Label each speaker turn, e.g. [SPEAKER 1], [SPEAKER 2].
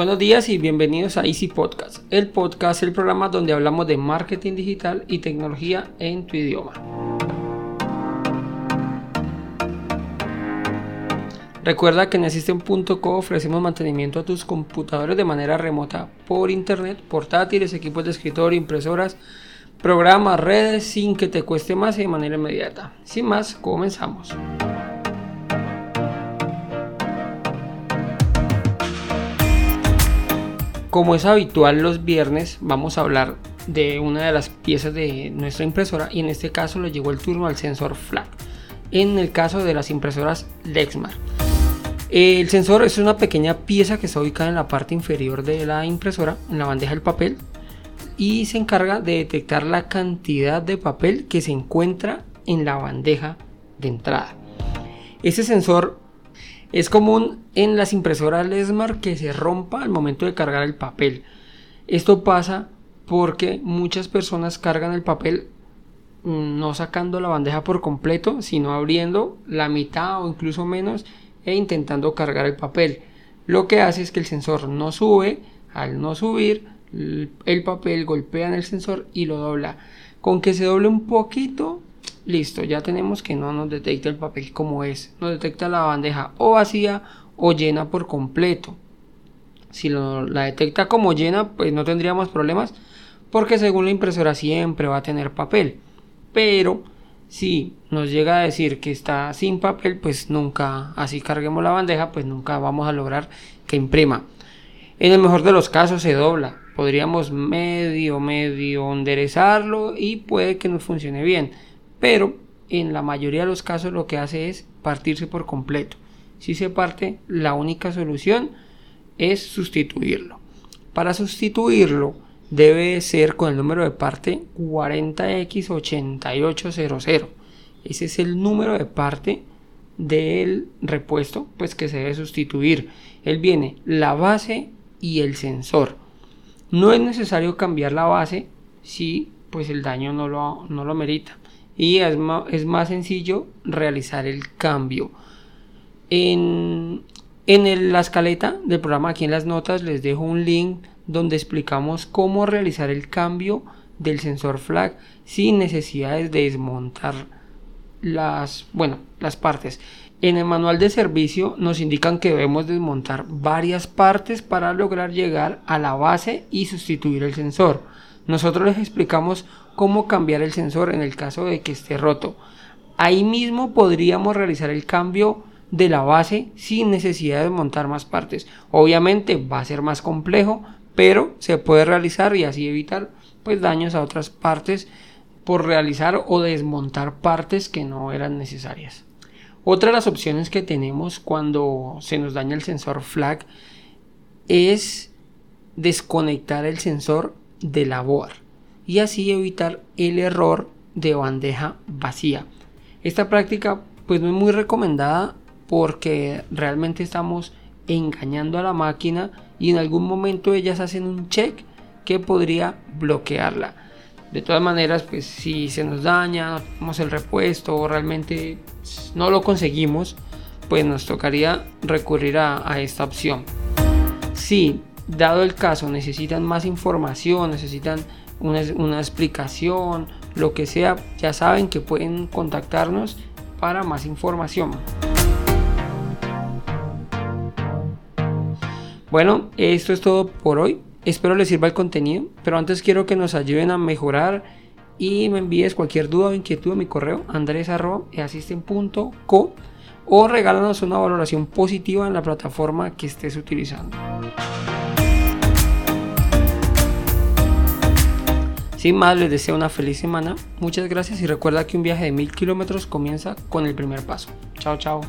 [SPEAKER 1] Buenos días y bienvenidos a Easy Podcast. El podcast el programa donde hablamos de marketing digital y tecnología en tu idioma. Recuerda que en Assistant.co ofrecemos mantenimiento a tus computadores de manera remota por internet, portátiles, equipos de escritorio, impresoras, programas, redes, sin que te cueste más y de manera inmediata. Sin más, comenzamos. Como es habitual los viernes, vamos a hablar de una de las piezas de nuestra impresora y en este caso le llegó el turno al sensor FLAC. En el caso de las impresoras Lexmark. El sensor es una pequeña pieza que está ubicada en la parte inferior de la impresora, en la bandeja del papel, y se encarga de detectar la cantidad de papel que se encuentra en la bandeja de entrada. Este sensor es común en las impresoras Lesmar que se rompa al momento de cargar el papel. Esto pasa porque muchas personas cargan el papel mm, no sacando la bandeja por completo, sino abriendo la mitad o incluso menos e intentando cargar el papel. Lo que hace es que el sensor no sube, al no subir, el papel golpea en el sensor y lo dobla. Con que se doble un poquito, Listo, ya tenemos que no nos detecta el papel como es. Nos detecta la bandeja o vacía o llena por completo. Si la detecta como llena, pues no tendríamos problemas porque según la impresora siempre va a tener papel. Pero si nos llega a decir que está sin papel, pues nunca, así carguemos la bandeja, pues nunca vamos a lograr que imprima. En el mejor de los casos se dobla. Podríamos medio, medio enderezarlo y puede que nos funcione bien pero en la mayoría de los casos lo que hace es partirse por completo. Si se parte, la única solución es sustituirlo. Para sustituirlo debe ser con el número de parte 40X8800. Ese es el número de parte del repuesto pues que se debe sustituir. Él viene la base y el sensor. No es necesario cambiar la base si pues el daño no lo, no lo merita y es más, sencillo realizar el cambio. En, la escaleta del programa, aquí en las notas, les dejo un link donde explicamos cómo realizar el cambio del sensor flag sin necesidad de desmontar las partes. En el manual de servicio nos indican que debemos desmontar varias partes para lograr llegar a la base y sustituir el sensor. Nosotros les explicamos cómo cambiar el sensor en el caso de que esté roto. Ahí mismo podríamos realizar el cambio de la base sin necesidad de montar más partes. Obviamente va a ser más complejo, pero se puede realizar y así evitar pues daños a otras partes por realizar o desmontar partes que no eran necesarias. Otra de las opciones que tenemos cuando se nos daña el sensor flag es desconectar el sensor de la board y así evitar el error de bandeja vacía. Esta práctica pues no es muy recomendada porque realmente estamos engañando a la máquina y en algún momento ellas hacen un check que podría bloquearla. De todas maneras, pues si se nos daña, no el repuesto o realmente no lo conseguimos, pues nos tocaría recurrir a, esta opción. Dado el caso necesitan más información, necesitan una, explicación, lo que sea, ya saben que pueden contactarnos para más información. Bueno, esto es todo por hoy. Espero les sirva el contenido, pero antes quiero que nos ayuden a mejorar y me envíes cualquier duda o inquietud a mi correo andres.easisten.co o regálanos una valoración positiva en la plataforma que estés utilizando. Sin más, les deseo una feliz semana. Muchas gracias y recuerda que un viaje de mil kilómetros comienza con el primer paso. Chao, chao.